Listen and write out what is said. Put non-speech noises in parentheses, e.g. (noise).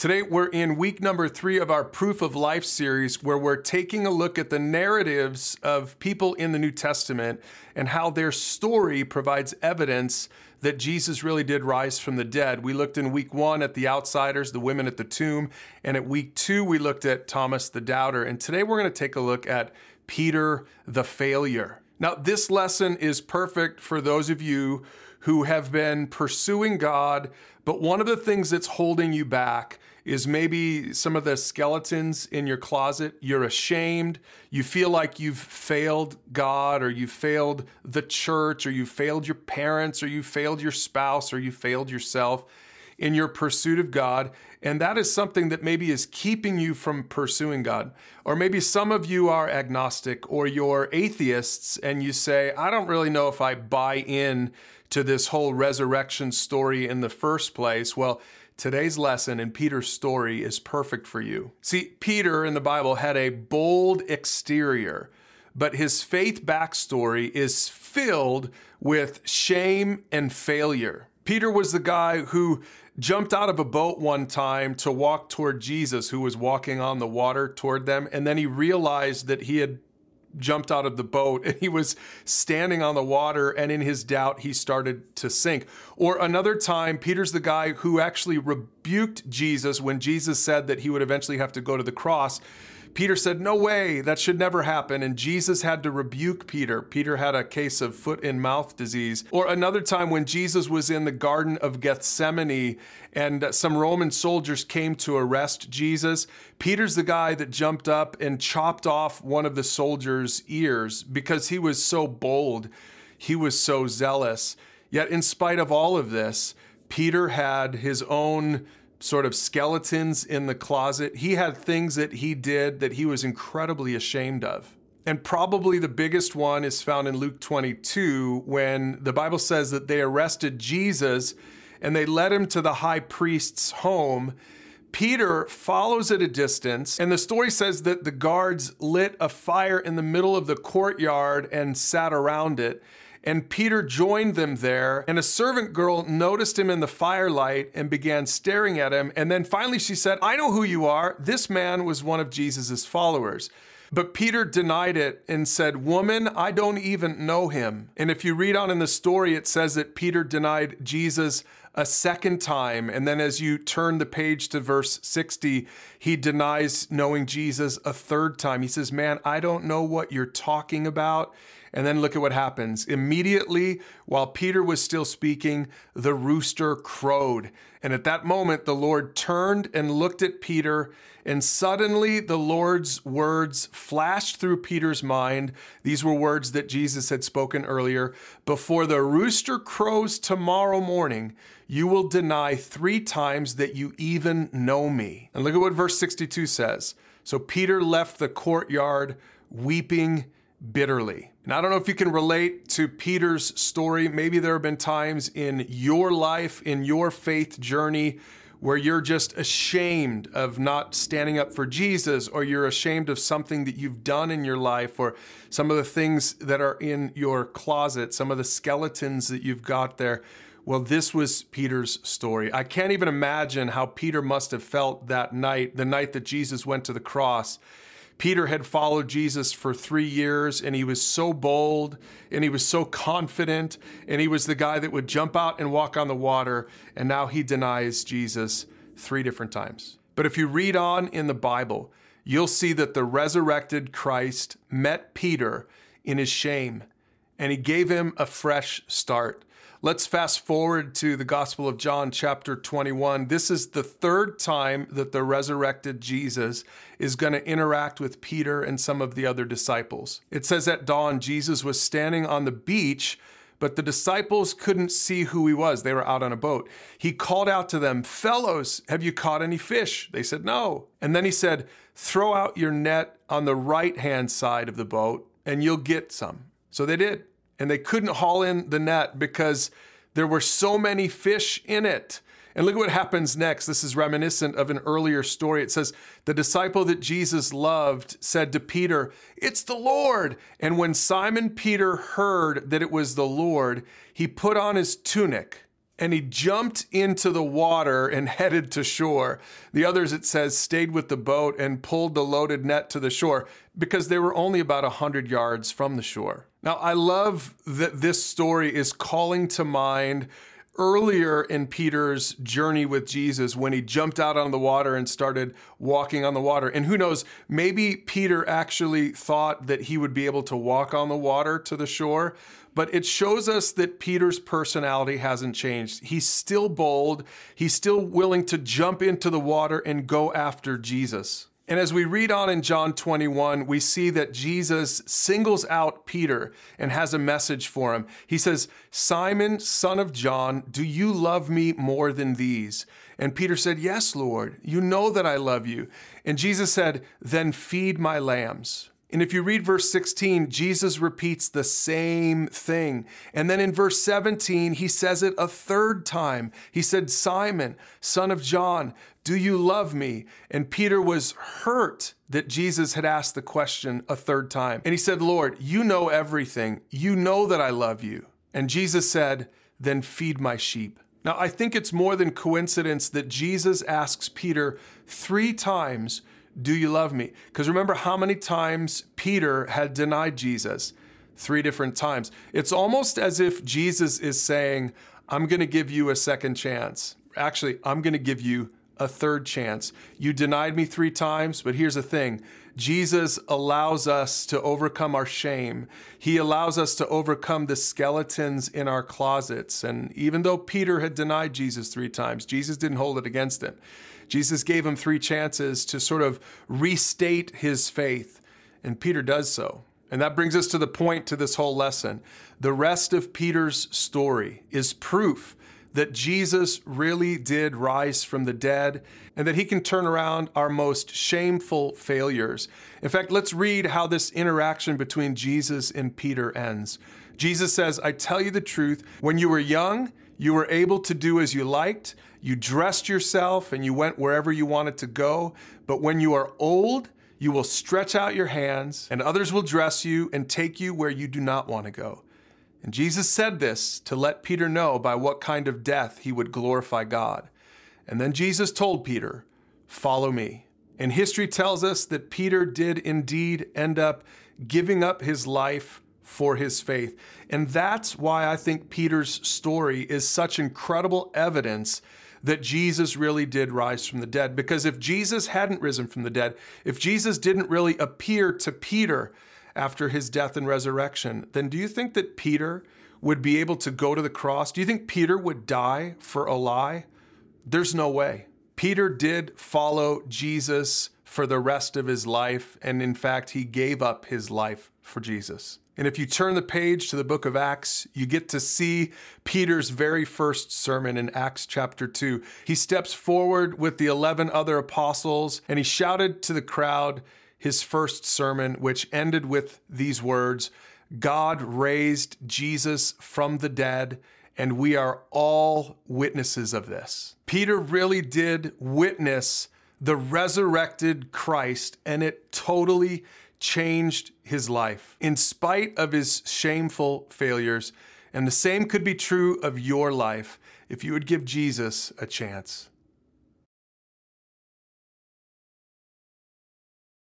Today, we're in week number three of our Proof of Life series, where we're taking a look at the narratives of people in the New Testament and how their story provides evidence that Jesus really did rise from the dead. We looked in week one at the outsiders, the women at the tomb, and at week two, we looked at Thomas the doubter. And today, we're going to take a look at Peter the failure. Now, this lesson is perfect for those of you who have been pursuing God, but one of the things that's holding you back is maybe some of the skeletons in your closet. You're ashamed. You feel like you've failed God, or you've failed the church, or you failed your parents, or you failed your spouse, or you failed yourself in your pursuit of God. And that is something that maybe is keeping you from pursuing God. Or maybe some of you are agnostic or you're atheists and you say, I don't really know if I buy in to this whole resurrection story in the first place. Well, Today's lesson in Peter's story is perfect for you. See, Peter in the Bible had a bold exterior, but his faith backstory is filled with shame and failure. Peter was the guy who jumped out of a boat one time to walk toward Jesus, who was walking on the water toward them, and then he realized that he had jumped out of the boat (laughs) and he was standing on the water and in his doubt he started to sink. Or another time Peter's the guy who actually rebuked Jesus when Jesus said that he would eventually have to go to the cross Peter said, No way, that should never happen. And Jesus had to rebuke Peter. Peter had a case of foot and mouth disease. Or another time when Jesus was in the Garden of Gethsemane and some Roman soldiers came to arrest Jesus, Peter's the guy that jumped up and chopped off one of the soldiers' ears because he was so bold, he was so zealous. Yet, in spite of all of this, Peter had his own sort of skeletons in the closet. He had things that he did that he was incredibly ashamed of. And probably the biggest one is found in Luke 22 when the Bible says that they arrested Jesus and they led him to the high priest's home. Peter follows at a distance, and the story says that the guards lit a fire in the middle of the courtyard and sat around it. And Peter joined them there, and a servant girl noticed him in the firelight and began staring at him. And then finally she said, I know who you are. This man was one of Jesus' followers. But Peter denied it and said, Woman, I don't even know him. And if you read on in the story, it says that Peter denied Jesus a second time. And then as you turn the page to verse 60, he denies knowing Jesus a third time. He says, Man, I don't know what you're talking about. And then look at what happens. Immediately, while Peter was still speaking, the rooster crowed. And at that moment, the Lord turned and looked at Peter, and suddenly the Lord's words flashed through Peter's mind. These were words that Jesus had spoken earlier Before the rooster crows tomorrow morning, you will deny three times that you even know me. And look at what verse 62 says. So Peter left the courtyard weeping bitterly. And I don't know if you can relate to Peter's story. Maybe there have been times in your life, in your faith journey, where you're just ashamed of not standing up for Jesus, or you're ashamed of something that you've done in your life, or some of the things that are in your closet, some of the skeletons that you've got there. Well, this was Peter's story. I can't even imagine how Peter must have felt that night, the night that Jesus went to the cross Peter had followed Jesus for three years and he was so bold and he was so confident and he was the guy that would jump out and walk on the water. And now he denies Jesus three different times. But if you read on in the Bible, you'll see that the resurrected Christ met Peter in his shame and he gave him a fresh start. Let's fast forward to the Gospel of John, chapter 21. This is the third time that the resurrected Jesus is going to interact with Peter and some of the other disciples. It says at dawn, Jesus was standing on the beach, but the disciples couldn't see who he was. They were out on a boat. He called out to them, Fellows, have you caught any fish? They said, No. And then he said, Throw out your net on the right hand side of the boat, and you'll get some. So they did and they couldn't haul in the net because there were so many fish in it. And look at what happens next. This is reminiscent of an earlier story. It says, The disciple that Jesus loved said to Peter, It's the Lord. And when Simon Peter heard that it was the Lord, he put on his tunic and he jumped into the water and (laughs) headed to shore. The others, it says, stayed with the boat and pulled the loaded net to the shore because they were only about 100 yards from the shore. Now, I love that this story is calling to mind earlier in Peter's journey with Jesus when he jumped out on the water and started walking on the water. And who knows, maybe Peter actually thought that he would be able to walk on the water to the shore. But it shows us that Peter's personality hasn't changed. He's still bold. He's still willing to jump into the water and go after Jesus. And as we read on in John 21, we see that Jesus singles out Peter and has a message for him. He says, Simon, son of John, do you love me more than these? And Peter said, Yes, Lord, you know that I love you. And Jesus said, Then feed my lambs. And if you read verse 16, Jesus repeats the same thing. And then in verse 17, he says it a third time. He said, Simon, son of John, do you love me? And Peter was hurt that Jesus had asked the question a third time. And he said, Lord, you know everything. You know that I love you. And Jesus said, Then feed my sheep. Now, I think it's more than coincidence that Jesus asks Peter three times do you love me? Because remember how many times Peter had denied Jesus? Three different times. It's almost as if Jesus is saying, I'm going to give you a second chance. Actually, I'm going to give you a third chance. You denied me three times, but here's the thing Jesus allows us to overcome our shame. He allows us to overcome the skeletons in our closets. And even though Peter had denied Jesus three times, Jesus didn't hold it against him. Jesus gave him three chances to sort of restate his faith, and Peter does so. And that brings us to the point to this whole lesson. The rest of Peter's story is proof that Jesus really did rise from the dead and that he can turn around our most shameful failures. In fact, let's read how this interaction between Jesus and Peter ends. Jesus says, I tell you the truth, when you were young, you were able to do as you liked. You dressed yourself and you went wherever you wanted to go. But when you are old, you will stretch out your hands, and others will dress you and take you where you do not want to go. And Jesus said this to let Peter know by what kind of death he would glorify God. And then Jesus told Peter, Follow me. And history tells us that Peter did indeed end up giving up his life for his faith. And that's why I think Peter's story is such incredible evidence that Jesus really did rise from the dead. Because if Jesus hadn't risen from the dead, if Jesus didn't really appear to Peter after his death and resurrection, then do you think that Peter would be able to go to the cross? Do you think Peter would die for a lie? There's no way. Peter did follow Jesus for the rest of his life, and in fact, he gave up his life for Jesus. And if you turn the page to the book of Acts, you get to see Peter's very first sermon in Acts chapter 2. He steps forward with the 11 other apostles and he shouted to the crowd his first sermon, which ended with these words God raised Jesus from the dead, and we are all witnesses of this. Peter really did witness the resurrected Christ, and it totally changed his life in spite of his shameful failures. And the same could be true of your life if you would give Jesus a chance.